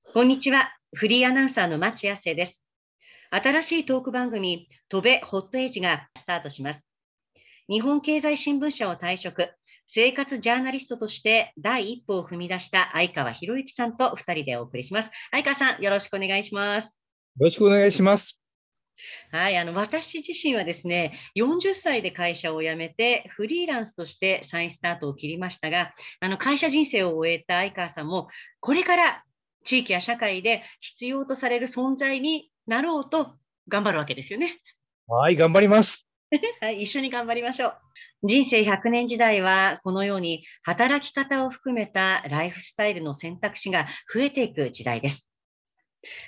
こんにちは。フリーアナウンサーの町康生です。新しいトーク番組、飛べホットエイジがスタートします。日本経済新聞社を退職、生活ジャーナリストとして第一歩を踏み出した相川博之さんと2人でお送りします。相川さん、よろしくお願いします。よろしくお願いします。はい、あの私自身はですね、40歳で会社を辞めて、フリーランスとして再スタートを切りましたが、あの会社人生を終えた相川さんも、これから地域や社会で必要とされる存在になろうと頑張るわけですよね。はい、頑張ります。はい、一緒に頑張りましょう。人生100年時代は、このように働き方を含めたライフスタイルの選択肢が増えていく時代です。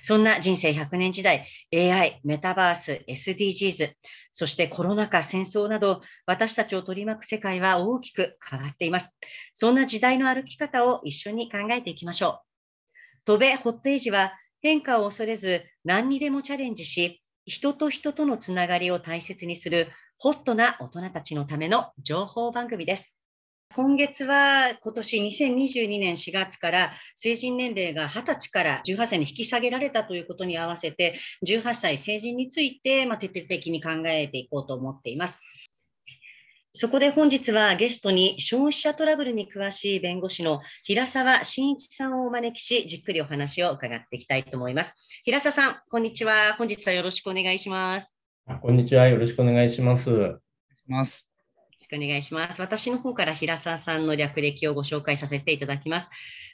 そんな人生100年時代、AI、メタバース、SDGs、そしてコロナ禍、戦争など、私たちを取り巻く世界は大きく変わっています。そんな時代の歩き方を一緒に考えていきましょう。飛べホットエイジは変化を恐れず何にでもチャレンジし、人と人とのつながりを大切にするホットな大人たちのための情報番組です。今月は今年2022年4月から成人年齢が20歳から18歳に引き下げられたということに合わせて18歳成人について、ま徹底的に考えていこうと思っています。そこで本日はゲストに消費者トラブルに詳しい弁護士の平沢真一さんをお招きし、じっくりお話を伺っていきたいと思います。平沢さん、こんにちは。本日はよろしくお願いします。こんにちは。よろしくお願いします。お願いします。よろしくお願いします。私の方から平沢さんの略歴をご紹介させていただきます。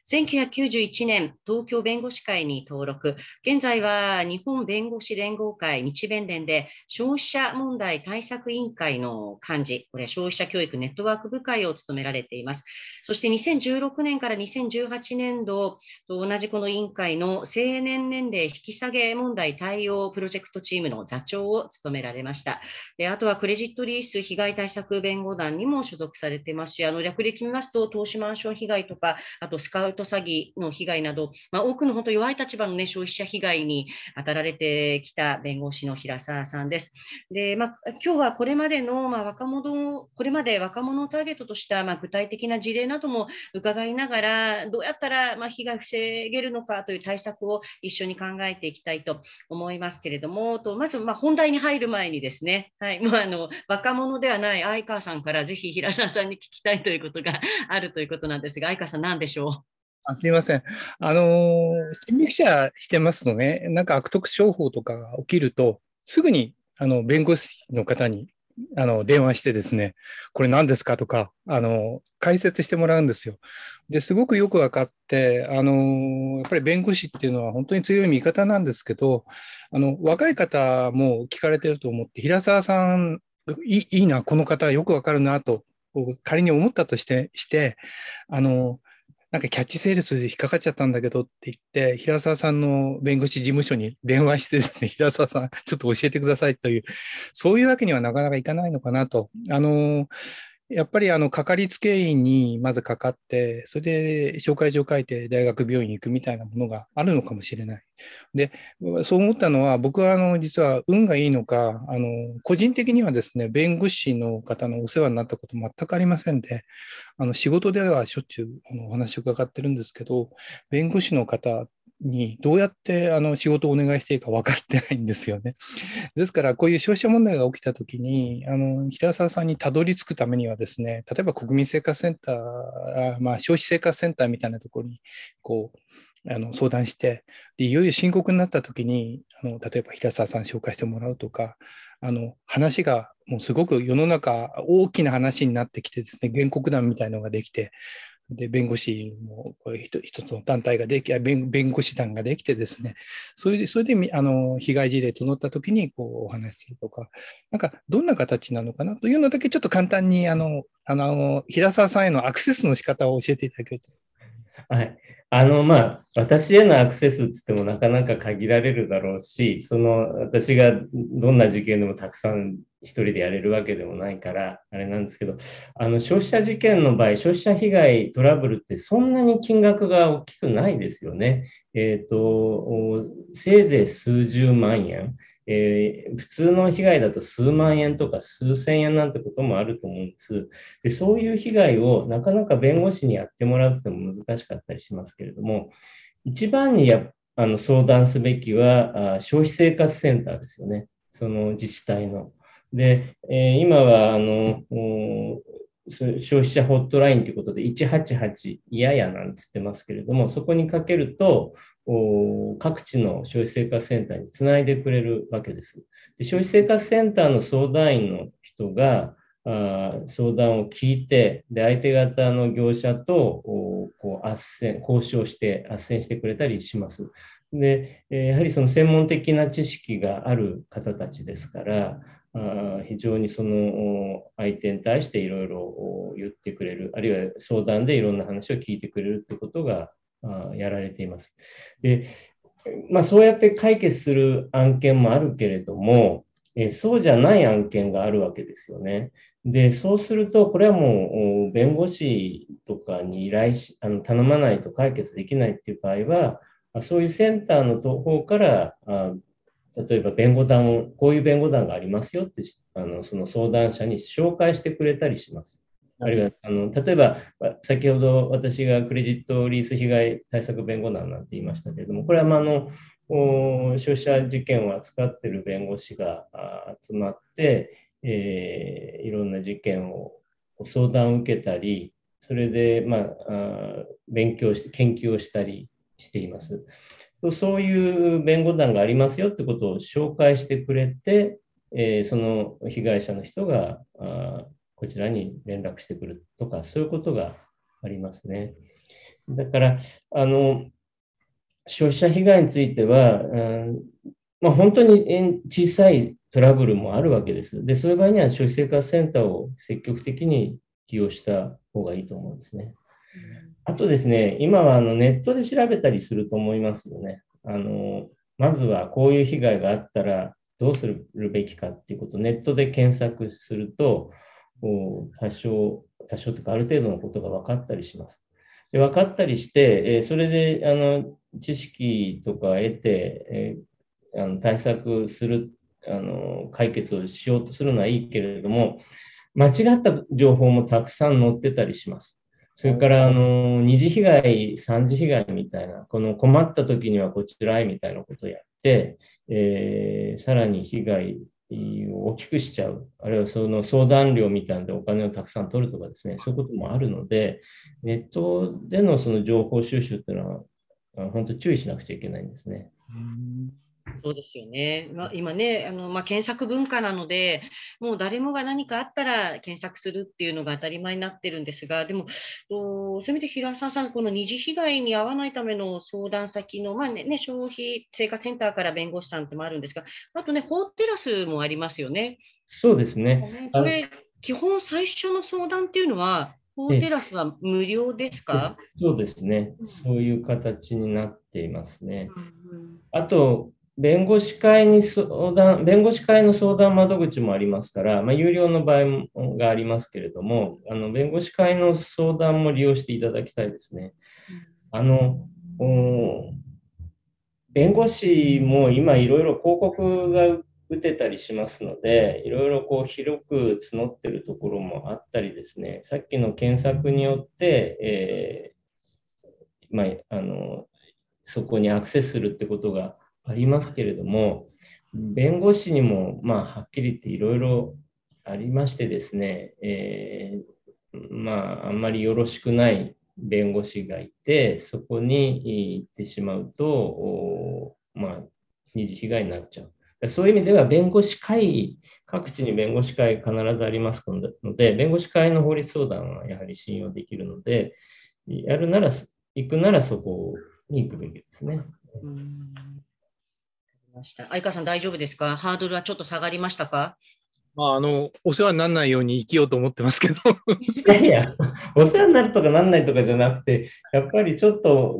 1991年、東京弁護士会に登録、現在は日本弁護士連合会日弁連で消費者問題対策委員会の幹事、これ消費者教育ネットワーク部会を務められています。そして2016年から2018年度と同じこの委員会の成年年齢引き下げ問題対応プロジェクトチームの座長を務められました。であとはクレジットリース被害対策弁護団にも所属されてますし、あの略歴見ますと投資マンション被害とか、あとスカウトト詐欺の被害など、まあ、多くの本当弱い立場の、ね、消費者被害に当たられてきた弁護士の平沢さんです。で、まあ、今日はこれまでの、まあ、若者、これまで若者をターゲットとした、まあ、具体的な事例なども伺いながら、どうやったら、まあ、被害を防げるのかという対策を一緒に考えていきたいと思いますけれども、とまず、まあ、本題に入る前にですね、はいまあ、あの若者ではない相川さんからぜひ平沢さんに聞きたいということがあるということなんですが、相川さん、何でしょう？あすみません。あのー、人力車してますとね、なんか悪徳商法とかが起きると、すぐにあの弁護士の方にあの電話してですね、これ何ですかとか、あの解説してもらうんですよ。ですごくよく分かって、あのやっぱり弁護士っていうのは本当に強い味方なんですけど、あの若い方も聞かれてると思って、平沢さんいいいな、この方よく分かるなと仮に思ったとしてして、あのなんかキャッチセールスで引っかかっちゃったんだけどって言って、平沢さんの弁護士事務所に電話してですね、平沢さん、ちょっと教えてくださいという、そういうわけにはなかなかいかないのかなと。あのやっぱりあのかかりつけ医にまずかかって、それで紹介状書いて大学病院に行くみたいなものがあるのかもしれない。で、そう思ったのは、僕はあの実は運がいいのか、あの個人的にはですね、弁護士の方のお世話になったこと全くありませんで、あの仕事ではしょっちゅうあのお話を伺ってるんですけど、弁護士の方にどうやってあの仕事をお願いしていいか分かってないんですよね。ですから、こういう消費者問題が起きたときに、あの平沢さんにたどり着くためにはですね、例えば国民生活センター、まあ、消費生活センターみたいなところにこうあの相談してで、いよいよ深刻になったときにあの、例えば平沢さん紹介してもらうとか、あの話がもうすごく世の中大きな話になってきてですね、原告団みたいのができて、で弁護士もこういう一つの団体ができ弁、弁護士団ができてですね、それでそれであの被害事例募ったときにこうお話しするとか、なんかどんな形なのかな？というのだけちょっと簡単にあのあの平沢さんへのアクセスの仕方を教えていただけると。はい。あの、まあ、私へのアクセスって言ってもなかなか限られるだろうし、その、私がどんな事件でもたくさん一人でやれるわけでもないから、あれなんですけど、あの、消費者事件の場合、消費者被害トラブルってそんなに金額が大きくないですよね。えっ、ー、と、せいぜい数十万円。えー、普通の被害だと数万円とか数千円なんてこともあると思うんです。でそういう被害をなかなか弁護士にやってもらうっても難しかったりしますけれども、一番にやあの相談すべきはあ消費生活センターですよね。その自治体の。で、えー、今はあの消費者ホットラインということで、188いややなんつってますけれども、そこにかけると、各地の消費生活センターにつないでくれるわけです。で消費生活センターの相談員の人が、あ相談を聞いて、で相手方の業者とこう斡旋交渉して斡旋してくれたりします。で、やはりその専門的な知識がある方たちですから、非常にその相手に対していろいろ言ってくれる、あるいは相談でいろんな話を聞いてくれるということがやられています。で、まあ、そうやって解決する案件もあるけれども、えそうじゃない案件があるわけですよね。で、そうすると、これはもう弁護士とかに依頼し、あの頼まないと解決できないっていう場合は、そういうセンターの方からあ例えば弁護団を、こういう弁護団がありますよって、あのその相談者に紹介してくれたりします。あるいは、あの例えば、先ほど私がクレジットリース被害対策弁護団なんて言いましたけれども、これは、まあ、あの消費者事件を扱っている弁護士が集まって、えー、いろんな事件を相談を受けたり、それで、まあ、勉強して、研究をしたりしています。そういう弁護団がありますよってことを紹介してくれて、えー、その被害者の人があこちらに連絡してくるとか、そういうことがありますね。だから、あの、消費者被害については、うんまあ、本当に小さいトラブルもあるわけです。で、そういう場合には消費生活センターを積極的に利用した方がいいと思うんですね。あとですね、今はあのネットで調べたりすると思いますよね。あのまずはこういう被害があったらどうするべきかっていうことをネットで検索すると、多少、多少というかある程度のことが分かったりします。で分かったりして、えそれであの知識とか得て、えあの対策するあの、解決をしようとするのはいいけれども、間違った情報もたくさん載ってたりします。それから、あの、二次被害、三次被害みたいな、この困った時にはこちらへみたいなことをやって、えー、さらに被害を大きくしちゃう、あるいはその相談料みたいなでお金をたくさん取るとかですね、そういうこともあるので、ネットでのその情報収集っていうのは、本当注意しなくちゃいけないんですね。うんそうですよね。まあ、今ね、あのまあ、検索文化なので、もう誰もが何かあったら検索するっていうのが当たり前になってるんですが、でも、せめて平沢さん、この二次被害に遭わないための相談先の、まあね、ね、消費生活センターから弁護士さんってもあるんですが、あとね、法テラスもありますよね。そうですね。これ、基本最初の相談っていうのは、法テラスは無料ですか？そうですね、そういう形になっていますね。うんうん、あと、弁護士会に相談、弁護士会の相談窓口もありますから、まあ、有料の場合がありますけれども、あの弁護士会の相談も利用していただきたいですね。あの弁護士も今いろいろ広告が打てたりしますので、いろいろこう広く募ってるところもあったりですね、さっきの検索によって、えー、まあ、あのそこにアクセスするってことがありますけれども、弁護士にも、まあ、はっきり言っていろいろありましてですね、えー、まあ、あんまりよろしくない弁護士がいて、そこに行ってしまうと、まあ、二次被害になっちゃう。そういう意味では、弁護士会、各地に弁護士会必ずありますので、弁護士会の法律相談はやはり信用できるので、やるなら、行くならそこに行くべきですね。ました。相川さん大丈夫ですか？ハードルはちょっと下がりましたか？まあ、あの、お世話にならないように生きようと思ってますけど。いやいや、お世話になるとかなんないとかじゃなくて、やっぱりちょっと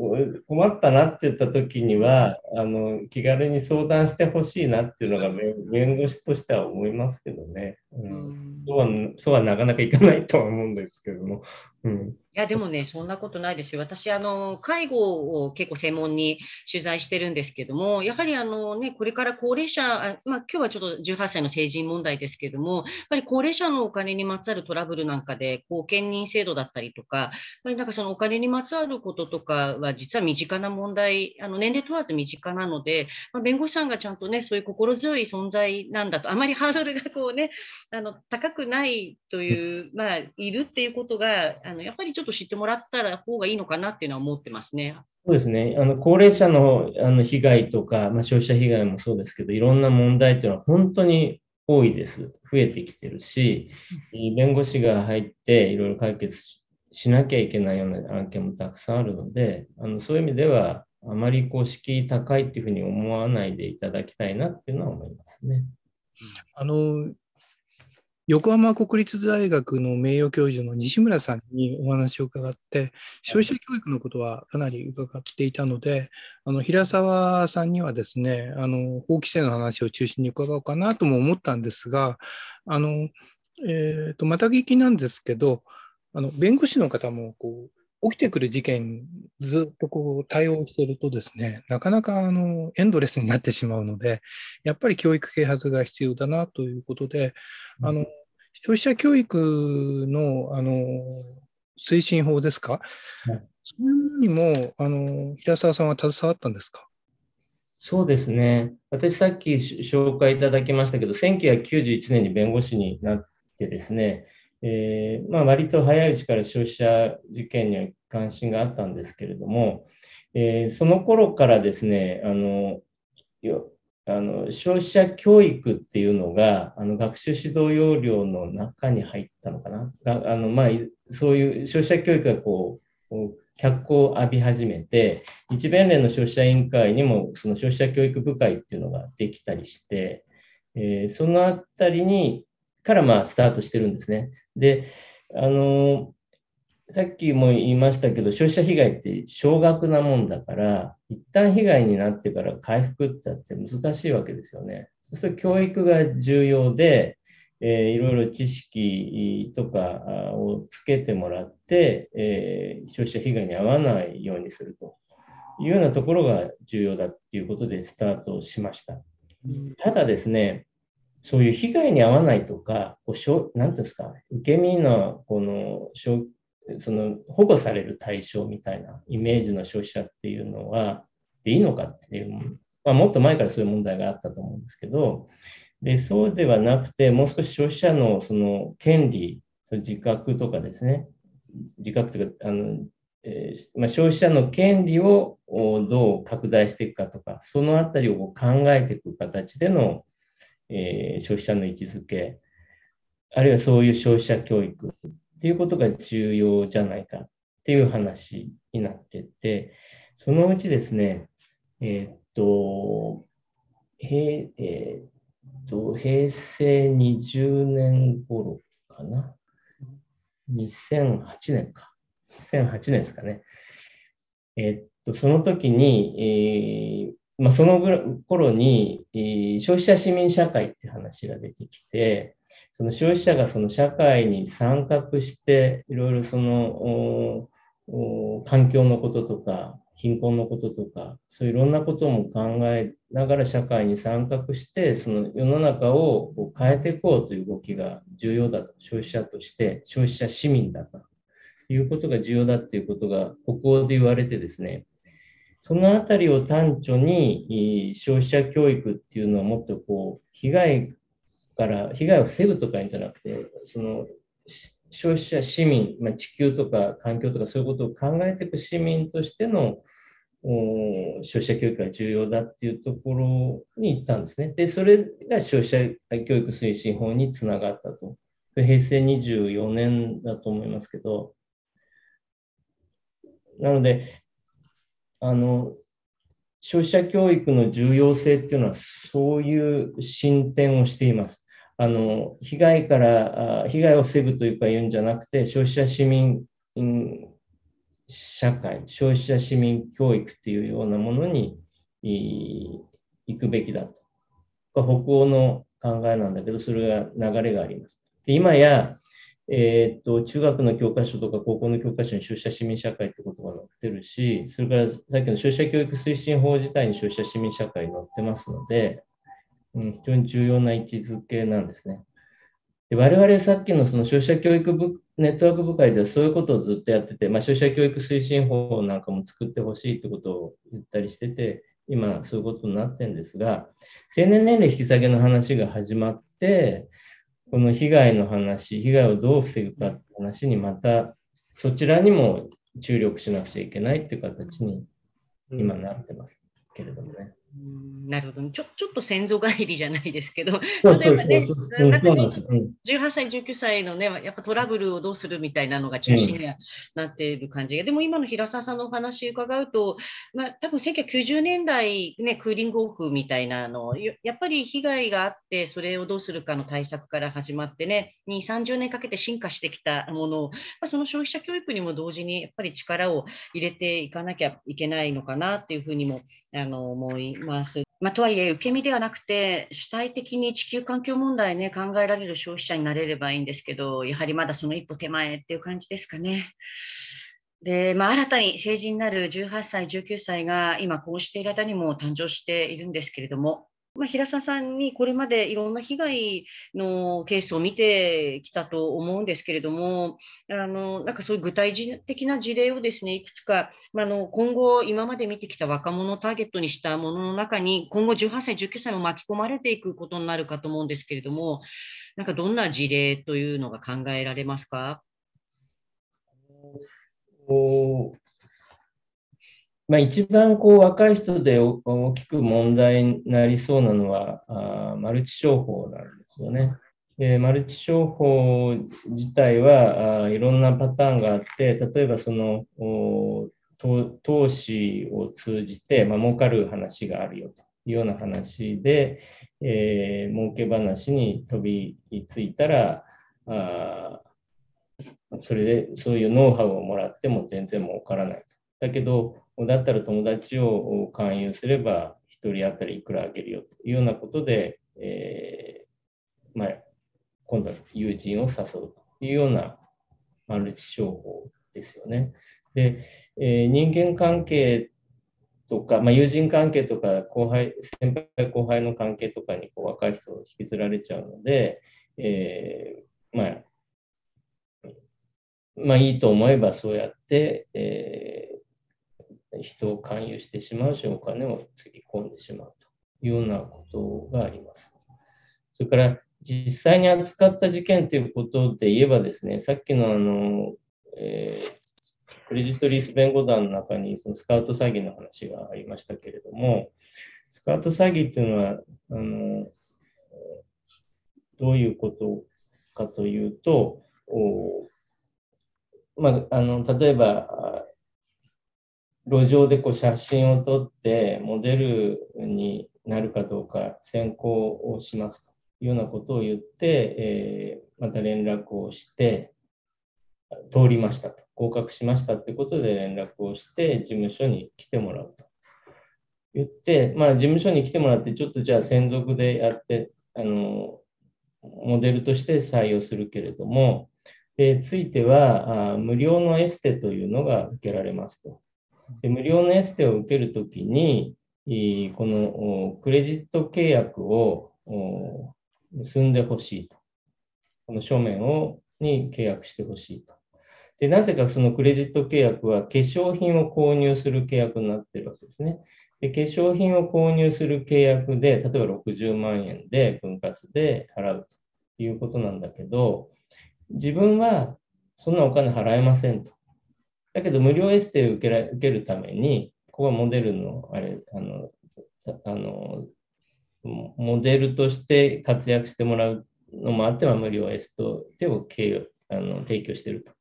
困ったなって言った時には、あの、気軽に相談してほしいなっていうのが弁護士としては思いますけどね。うん、そうは、そうはなかなかいかないとは思うんですけども。うんいや、でもね、そんなことないですよ。私、あの、介護を結構専門に取材してるんですけども、やはりあのね、これから高齢者、あまあ、今日はちょっと18歳の成人問題ですけども、やっぱり高齢者のお金にまつわるトラブルなんかで、後見人制度だったりとか、やっぱりなんかそのお金にまつわることとかは、実は身近な問題、あの年齢問わず身近なので、まあ、弁護士さんがちゃんとね、そういう心強い存在なんだと、あまりハードルがこうね、あの高くないという、まあ、いるっていうことが、あのやっぱりちょっと知ってもらったら方がいいのかなっていうのは思ってますね。そうですね。あの、高齢者のあの被害とか、まあ、消費者被害もそうですけど、いろんな問題っていうのは本当に多いです。増えてきてるし、弁護士が入っていろいろ解決しなきゃいけないような案件もたくさんあるので、あのそういう意味では、あまりこう敷居高いっていうふうに思わないでいただきたいなっていうのは思いますね。あの横浜国立大学の名誉教授の西村さんにお話を伺って、消費者教育のことはかなり伺っていたので、あの平沢さんにはですね、あの法規制の話を中心に伺おうかなとも思ったんですが、あのえー、とまた聞きなんですけど、あの弁護士の方もこう起きてくる事件、ずっとこう対応しているとですね、なかなかあのエンドレスになってしまうので、やっぱり教育啓発が必要だなということで、あの消費者教育のあの推進法ですか、はい、そういうのにもあの平沢さんは携わったんですか？そうですね。私さっき紹介いただきましたけど、1991年に弁護士になってですね、えー、まあ、割と早いうちから消費者事件には関心があったんですけれども、えー、その頃からですね、あのあの消費者教育っていうのがあの学習指導要領の中に入ったのかな。あのまあ、そういう消費者教育がこう脚光を浴び始めて、日弁連の消費者委員会にもその消費者教育部会っていうのができたりして、えー、そのあたりにからまあスタートしてるんですね。で、あのさっきも言いましたけど、消費者被害って少額なもんだから、一旦被害になってから回復ってって難しいわけですよね。そうすると教育が重要で、えー、いろいろ知識とかをつけてもらって、えー、消費者被害に遭わないようにするというようなところが重要だっていうことでスタートしました。ただですね、そういう被害に遭わないとか、こうしょなんていうんですか、受け身のこのしょその保護される対象みたいなイメージの消費者っていうのは、でいいのかっていう、まあ、もっと前からそういう問題があったと思うんですけど、でそうではなくて、もう少し消費者のその権利、その自覚とかですね、自覚というか、あのえー、まあ、消費者の権利をどう拡大していくかとか、そのあたりを考えていく形での、えー、消費者の位置づけ、あるいはそういう消費者教育っていうことが重要じゃないかっていう話になってて、そのうちですね、えー、っと、平えー、っと平成20年頃かな？2008年か。2008年ですかね。えー、っと、その時に、えーまあ、その頃に、え、消費者市民社会って話が出てきて、その消費者がその社会に参画して、いろいろその環境のこととか、貧困のこととか、そういういろんなことも考えながら社会に参画して、その世の中を変えていこうという動きが重要だと、消費者として、消費者市民だということが重要だということが、ここで言われてですね、そのあたりを端緒に消費者教育っていうのはもっとこう、被害から被害を防ぐとかいうんじゃなくて、その消費者、市民、まあ、地球とか環境とかそういうことを考えていく市民としての消費者教育が重要だっていうところに行ったんですね。で、それが消費者教育推進法につながったと。平成24年だと思いますけど、なので、あの、消費者教育の重要性っていうのはそういう進展をしています。あの被害から被害を防ぐというか言うんじゃなくて消費者市民社会消費者市民教育っていうようなものに行くべきだと北欧の考えなんだけどそれが流れがありますで今や、え、っと、中学の教科書とか高校の教科書に消費者市民社会って言葉載ってるし、それからさっきの消費者教育推進法自体に消費者市民社会載ってますので、うん、非常に重要な位置づけなんですね。で我々さっきのその消費者教育部ネットワーク部会ではそういうことをずっとやってて、まあ、消費者教育推進法なんかも作ってほしいってことを言ったりしてて、今そういうことになってるんですが、成年年齢引き下げの話が始まって、この被害の話、被害をどう防ぐかって話にまたそちらにも注力しなくちゃいけないっていう形に今なってますけれどもね。なるほど。ちょちょっと先祖返りじゃないですけど、例えばね、18歳、19歳のね、やっぱトラブルをどうするみたいなのが中心にはなっている感じが、うん、でも今の平沢さんのお話伺うと、まあ多分1990年代、ね、クーリングオフみたいなの、やっぱり被害があって、それをどうするかの対策から始まってね、2、30年かけて進化してきたものを、まあ、その消費者教育にも同時にやっぱり力を入れていかなきゃいけないのかなっていうふうにもあの思います。まあ、とはいえ、受け身ではなくて、主体的に地球環境問題ね、考えられる消費者になれればいいんですけど、やはりまだその一歩手前っていう感じですかね。で、まあ、新たに成人になる18歳、19歳が今、こうしている間にも誕生しているんですけれども、まあ、平沢さんにこれまでいろんな被害のケースを見てきたと思うんですけれども、あのなんかそういう具体的な事例をですねいくつか、まあ、の今後、今まで見てきた若者をターゲットにしたものの中に、今後18歳、19歳も巻き込まれていくことになるかと思うんですけれども、なんかどんな事例というのが考えられますか？まあ、一番こう若い人で大きく問題になりそうなのはあマルチ商法なんですよね。でマルチ商法自体はあいろんなパターンがあって、例えばその投資を通じて、まあ、儲かる話があるよというような話で、えー、儲け話に飛びついたら、あそれでそういうノウハウをもらっても全然儲からないと。だけど、だったら友達を勧誘すれば1人当たりいくらあげるよというようなことで、えー、まあ、今度は友人を誘うというようなマルチ商法ですよね。で、えー、人間関係とか、まあ、友人関係とか後輩、先輩後輩の関係とかにこう若い人を引きずられちゃうので、えー、まあ、まあいいと思えばそうやって、えー、人を勧誘してしまうし、お金をつぎ込んでしまうというようなことがあります。それから実際に扱った事件ということで言えばですね、さっきのあの、えー、クレジットリース弁護団の中にそのスカウト詐欺の話がありましたけれども、スカウト詐欺っていうのは、あのどういうことかというと、まあ、あの例えば路上でこう写真を撮ってモデルになるかどうか選考をしますというようなことを言って、えー、また連絡をして通りましたと合格しましたってことで連絡をして事務所に来てもらうと言って、まあ、事務所に来てもらってちょっとじゃあ専属でやってあのモデルとして採用するけれどもでついてはあ無料のエステというのが受けられますと。で無料のエステを受けるときに、このクレジット契約を結んでほしいと。この書面をに契約してほしいと。で、なぜかそのクレジット契約は化粧品を購入する契約になってるわけですね。で化粧品を購入する契約で、例えば60万円で分割で払うということなんだけど、自分はそんなお金払えませんと。だけど、無料エステを受けら受けるために、ここはモデルの、あれ、あの、あのモデルとして活躍してもらうのもあっては無料エステを経あの提供してると。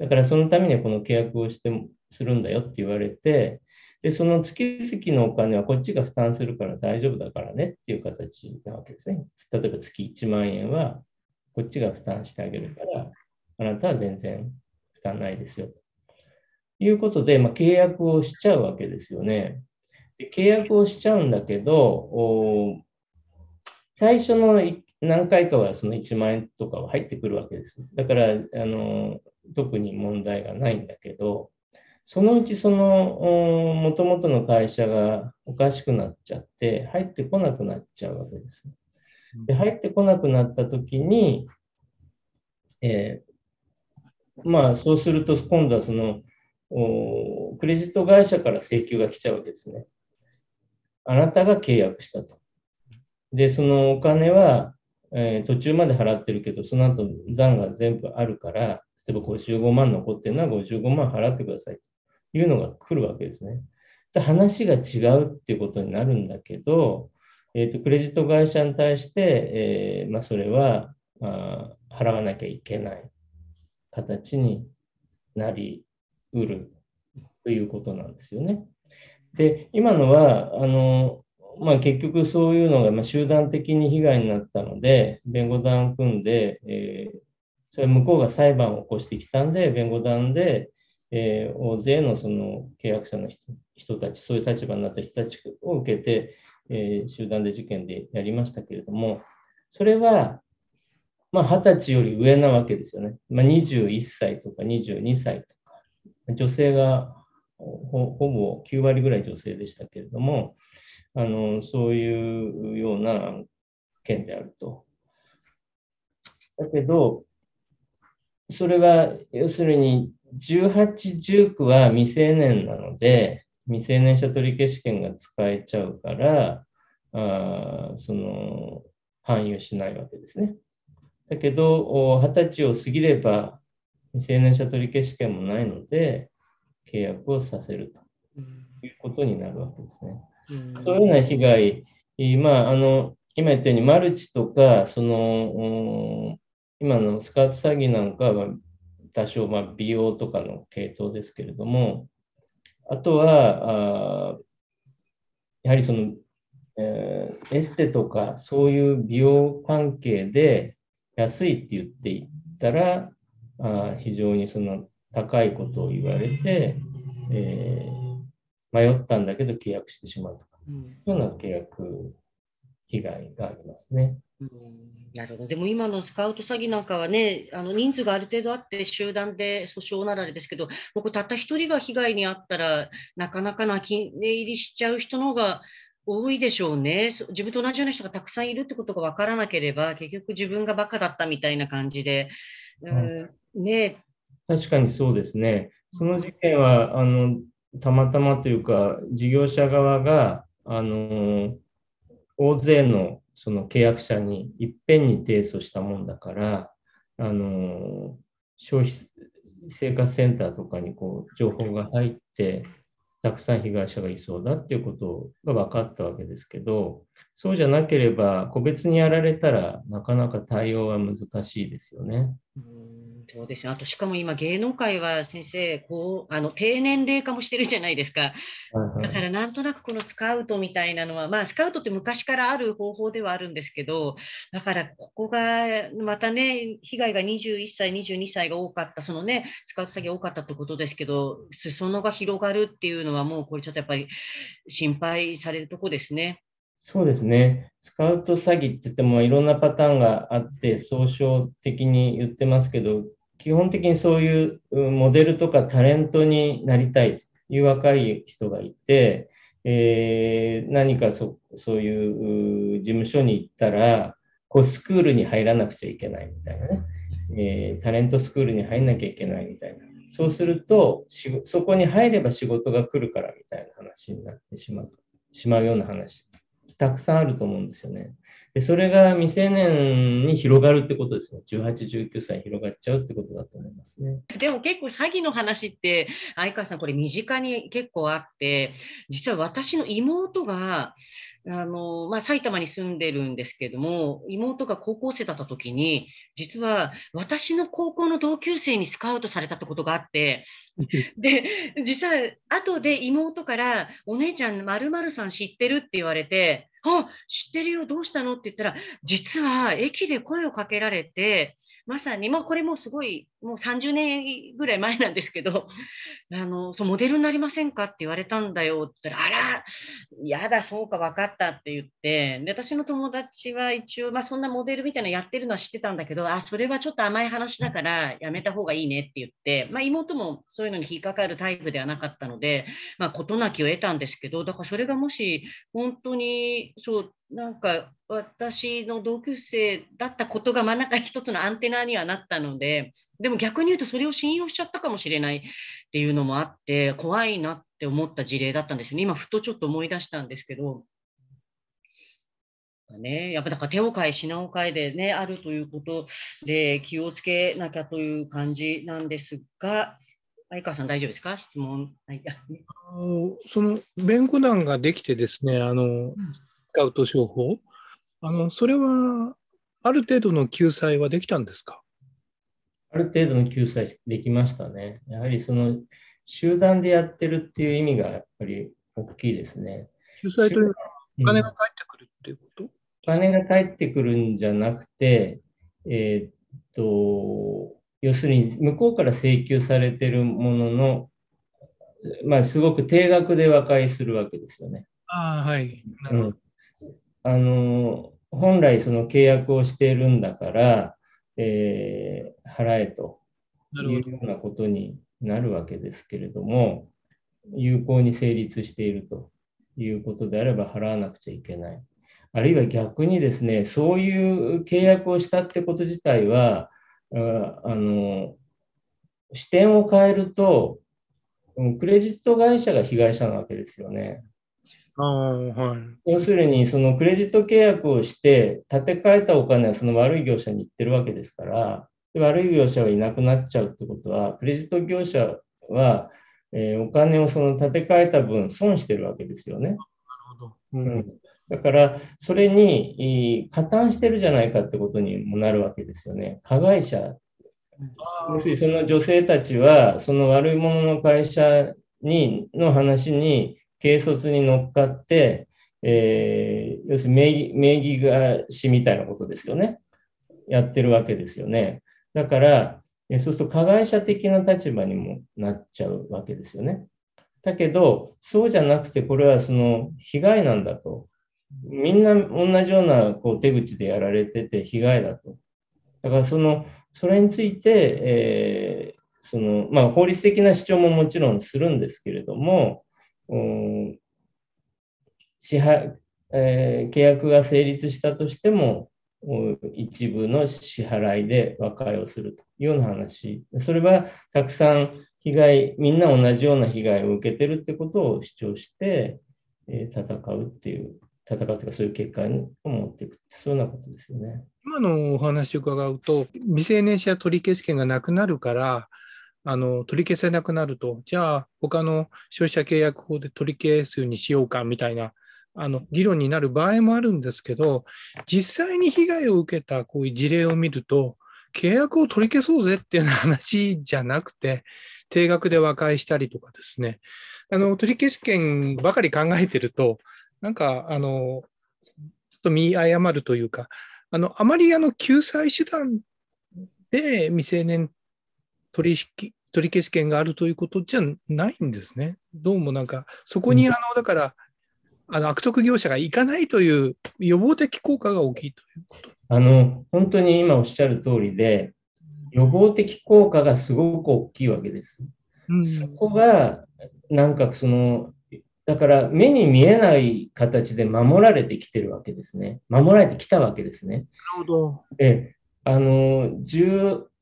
だからそのためにはこの契約をしてするんだよって言われて、で、その月々のお金はこっちが負担するから大丈夫だからねっていう形なわけですね。例えば月1万円はこっちが負担してあげるから、あなたは全然負担ないですよと。いうことで、まあ、契約をしちゃうわけですよね。で契約をしちゃうんだけど、最初の何回かはその1万円とかは入ってくるわけです。だから、あの特に問題がないんだけど、そのうちその、もともとの会社がおかしくなっちゃって、入ってこなくなっちゃうわけです。で入ってこなくなったときに、えー、まあ、そうすると、今度はその、クレジット会社から請求が来ちゃうわけですね。あなたが契約したと。で、そのお金は、えー、途中まで払ってるけど、その後残が全部あるから、例えば55万残ってるのは55万払ってくださいというのが来るわけですね。で話が違うっていうことになるんだけど、えーと、クレジット会社に対して、えーまあ、それはあ払わなきゃいけない形になりうるということなんですよね。で、今のは、あの、まあ、結局そういうのが、ま集団的に被害になったので、弁護団組んで、えー、それ向こうが裁判を起こしてきたんで、弁護団で、えー、大勢のその契約者の人たち、そういう立場になった人たちを受けて、えー、集団で事件でやりましたけれども、それは、まあ、20歳より上なわけですよね。まあ、21歳とか22歳とか、女性がほぼ9割ぐらい女性でしたけれども、あのそういうような件であると。だけど、それが要するに18、19は未成年なので、未成年者取消権が使えちゃうから、あその勧誘しないわけですね。だけど、20歳を過ぎれば未成年者取消権もないので、契約をさせると。いうことになるわけですね。そういうような被害、まあ、あの今言ったようにマルチとか、その今のスカート詐欺なんかは多少まあ美容とかの系統ですけれども、あとは、あやはりその、えー、エステとかそういう美容関係で安いって言っていったら、あ非常にその高いことを言われて、えー、迷ったんだけど契約してしまうとか、うん、そういうような契約被害がありますね。うん、なるほど。でも今のスカウト詐欺なんかはね、あの人数がある程度あって集団で訴訟なられですけど、僕たった一人が被害に遭ったらなかなか泣き寝入りしちゃう人の方が多いでしょうね。自分と同じような人がたくさんいるってことが分からなければ、結局自分がバカだったみたいな感じで、うん、ね、確かにそうですね。その事件は、あの、たまたまというか、事業者側が、あの、大勢のその契約者にいっぺんに提訴したもんだから、あの、消費生活センターとかにこう情報が入って、たくさん被害者がいそうだっていうことが分かったわけですけど、そうじゃなければ、個別にやられたらなかなか対応は難しいですよね。うんそうですね。あと、しかも今、芸能界は先生、こう、あの、低年齢化もしてるじゃないですか。だから、なんとなくこのスカウトみたいなのは、まあ、スカウトって昔からある方法ではあるんですけど、だから、ここが、またね、被害が21歳、22歳が多かった、そのね、スカウト詐欺多かったってことですけど、裾野が広がるっていうのは、もうこれちょっとやっぱり心配されるとこですね。そうですね。スカウト詐欺って言ってもいろんなパターンがあって、総称的に言ってますけど、基本的にそういうモデルとかタレントになりたいという若い人がいて、えー、何かそそういう事務所に行ったら、こうスクールに入らなくちゃいけないみたいなね、えー、タレントスクールに入んなきゃいけないみたいな。そうすると、そこに入れば仕事が来るからみたいな話になってしまうしまうような話、たくさんあると思うんですよね。でそれが未成年に広がるってことですね。18、19歳広がっちゃうってことだと思いますね。でも結構詐欺の話って、相川さん、これ身近に結構あって、実は私の妹が、あのまあ、埼玉に住んでるんですけども、妹が高校生だった時に、実は私の高校の同級生にスカウトされたってことがあって、で、実は後で妹から、お姉ちゃん、まるさん知ってるって言われて、あ、知ってるよ、どうしたの？って言ったら、実は駅で声をかけられて、まさに、まあ、これもすごいもう30年ぐらい前なんですけど、あの、そう、モデルになりませんかって言われたんだよって言ったら、あら、やだ、そうか、分かったって言って、で、私の友達は一応、まあ、そんなモデルみたいなのやってるのは知ってたんだけど、あ、それはちょっと甘い話だからやめた方がいいねって言って、まあ、妹もそういうのに引っかかるタイプではなかったので、まあ、事なきを得たんですけど、だからそれがもし、本当に、そう、なんか私の同級生だったことが真ん中一つのアンテナにはなったので、でも逆に言うとそれを信用しちゃったかもしれないっていうのもあって、怖いなって思った事例だったんですよね。今、ふとちょっと思い出したんですけど、ね、やっぱだから手を変え品を変えでね、あるということで気をつけなきゃという感じなんですが、相川さん大丈夫ですか？質問。その弁護団ができてですね、あの、うんスカウト商法、あのそれはある程度の救済はできたんですか？ある程度の救済できましたね。やはりその集団でやってるっていう意味がやっぱり大きいですね。救済というのはお金が返ってくるっていうこと、うん、お金が返ってくるんじゃなくて、えー、っと、要するに向こうから請求されてるものの、まあ、すごく定額で和解するわけですよね。ああ、はい。なるほど。うんあの、本来その契約をしているんだから、えー、払えというようなことになるわけですけれども、有効に成立しているということであれば払わなくちゃいけない。あるいは逆にですね、そういう契約をしたってこと自体は、あの視点を変えると、クレジット会社が被害者なわけですよね。はい、要するに、そのクレジット契約をして、建て替えたお金はその悪い業者に行ってるわけですから、悪い業者はいなくなっちゃうってことは、クレジット業者は、えー、お金をその建て替えた分、損してるわけですよね。なるほどうん、だから、それに加担してるじゃないかってことにもなるわけですよね。加害者。要するにその女性たちは、その悪いものの会社にの話に軽率に乗っかって、えー、要するに名義名義貸しみたいなことですよね。やってるわけですよね。だから、そうすると加害者的な立場にもなっちゃうわけですよね。だけど、そうじゃなくて、これはその被害なんだと。みんな同じようなこう手口でやられてて被害だと。だからその、それについて、えー、その、まあ法律的な主張ももちろんするんですけれども、支払えー、契約が成立したとしても、一部の支払いで和解をするというような話。それはたくさん被害、みんな同じような被害を受けてるってことを主張して、え、戦うっていう、戦うというかそういう結果に持っていく、そういうようなことですよね。今のお話を伺うと、未成年者取消権がなくなるから、あの取り消せなくなると、じゃあ、他の消費者契約法で取り消すにしようかみたいなあの議論になる場合もあるんですけど、実際に被害を受けたこういう事例を見ると、契約を取り消そうぜっていう話じゃなくて、定額で和解したりとかですね、あの取り消し権ばかり考えてると、なんか、あの、ちょっと見誤るというか、あの、あまりあの救済手段で未成年取引、取り消し権があるということじゃないんですね。どうもなんか、そこに、あの、だから、あの悪徳業者が行かないという予防的効果が大きいということ。あの、本当に今おっしゃる通りで、予防的効果がすごく大きいわけです。うん、そこが、なんかその、だから目に見えない形で守られてきてるわけですね。守られてきたわけですね。なるほど。え、あの、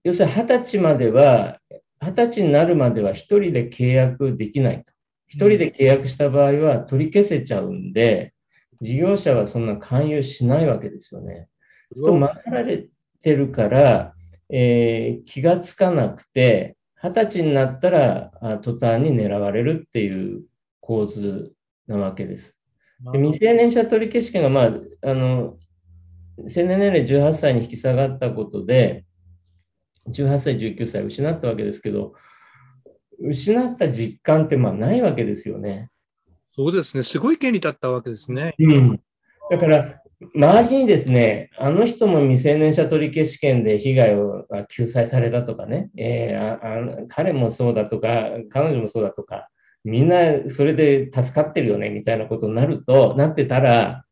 要するに二十歳までは、二十歳になるまでは一人で契約できないと。一人で契約した場合は取り消せちゃうんで、事業者はそんな勧誘しないわけですよね。そう守られてるから、えー、気がつかなくて、二十歳になったら途端に狙われるっていう構図なわけです。で未成年者取り消し権が、まあ、あの、成年年齢18歳に引き下がったことで、18歳、19歳失ったわけですけど、失った実感ってまあないわけですよね。そうですね。すごい権利だったわけですね。うん。だから、周りにですね、あの人も未成年者取消権で被害を救済されたとかね、えー、あ彼もそうだとか、彼女もそうだとか、みんなそれで助かってるよねみたいなことになると、なってたら、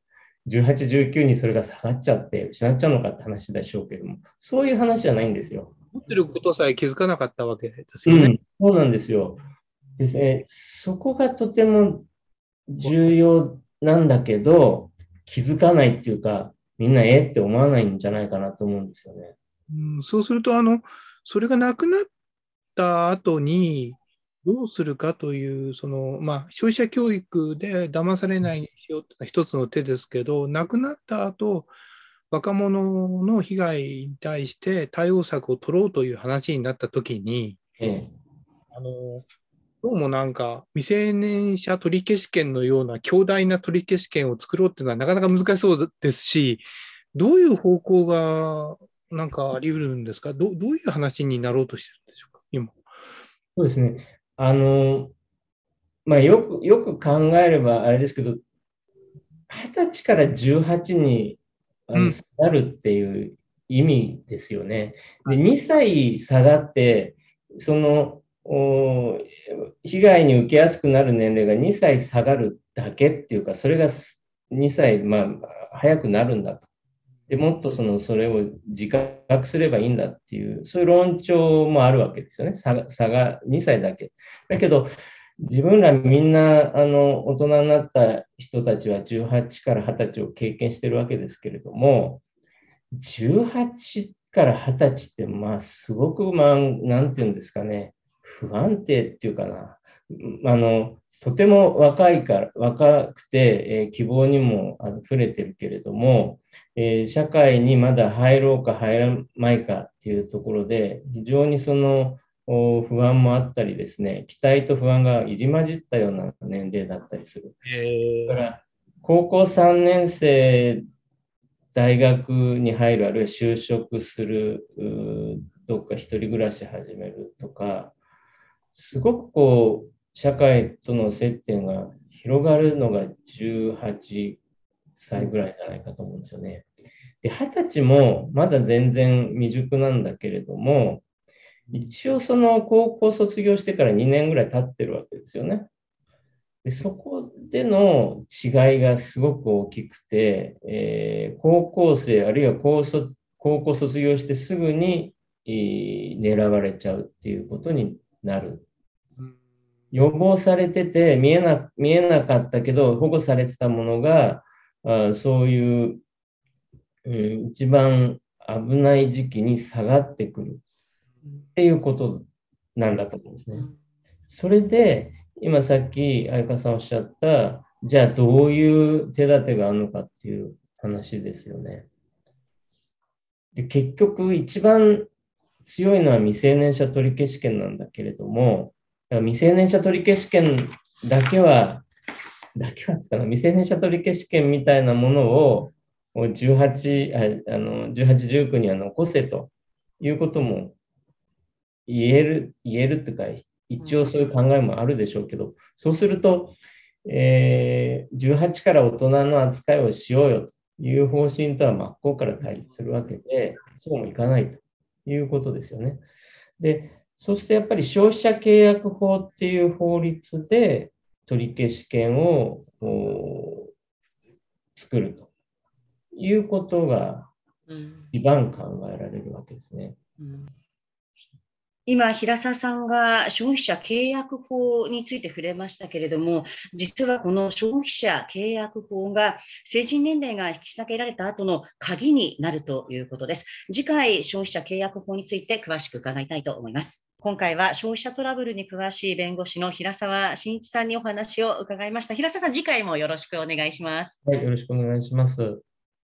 18、19にそれが下がっちゃって、失っちゃうのかって話でしょうけども、そういう話じゃないんですよ。持ってることさえ気づかなかったわけですよね。うん、そうなんですよ。ですね、そこがとても重要なんだけど、気づかないっていうか、みんなえって思わないんじゃないかなと思うんですよね。うん、そうすると、あの、それがなくなった後に、どうするかという、その、まあ、消費者教育で騙されないにしようって一つの手ですけど、亡くなった後、若者の被害に対して対応策を取ろうという話になったときに、ええ、あの、どうもなんか未成年者取消権のような強大な取消権を作ろうっていうのはなかなか難しそうですし、どういう方向がなんかあり得るんですか？どどういう話になろうとしてるんでしょうか？今。そうですね。あの、まあ、よく、よく考えればあれですけど、二十歳から18になるっていう意味ですよね。で2歳下がって、その被害に受けやすくなる年齢が2歳下がるだけっていうか、それが2歳、まあ、早くなるんだと。でもっとそのそれを自覚すればいいんだっていう、そういう論調もあるわけですよね。差が差が2歳だけ。だけど、自分らみんなあの大人になった人たちは18から20歳を経験してるわけですけれども、18から20歳って、まあ、すごく、まあ、なんていうんですかね、不安定っていうかな、あの、とても若いから、若くて、えー、希望にもあの触れてるけれども、えー、社会にまだ入ろうか入らないかっていうところで、非常にその不安もあったりですね、期待と不安が入り混じったような年齢だったりする。だから高校3年生、大学に入る、あるいは就職する、どっか一人暮らし始めるとか、すごくこう、社会との接点が広がるのが18歳ぐらいじゃないかと思うんですよね。で、20歳もまだ全然未熟なんだけれども、一応その高校卒業してから2年ぐらい経ってるわけですよね。でそこでの違いがすごく大きくて、えー、高校生あるいは高卒高校卒業してすぐに、狙われちゃうっていうことになる。予防されてて見えな見えなかったけど保護されてたものがあそういう、うん、一番危ない時期に下がってくるっていうことなんだと思うんですね。それで今さっき相川さんおっしゃったじゃあどういう手立てがあるのかっていう話ですよね。で結局一番強いのは未成年者取消権なんだけれども、未成年者取消権だけは、だけはかな、未成年者取消権みたいなものを18、あの18、19には残せということも言える、言えるっていうか、一応そういう考えもあるでしょうけど、そうすると、えー、18から大人の扱いをしようよという方針とは真っ向から対立するわけで、そうもいかないということですよね。で、そうするとやっぱり消費者契約法っていう法律で取消権を作るということが一番考えられるわけですね。うん今、平沢さんが消費者契約法について触れましたけれども、実はこの消費者契約法が成人年齢が引き下げられた後の鍵になるということです。次回、消費者契約法について詳しく伺いたいと思います。今回は消費者トラブルに詳しい弁護士の平沢真一さんにお話を伺いました。平沢さん、次回もよろしくお願いします。はい、よろしくお願いします。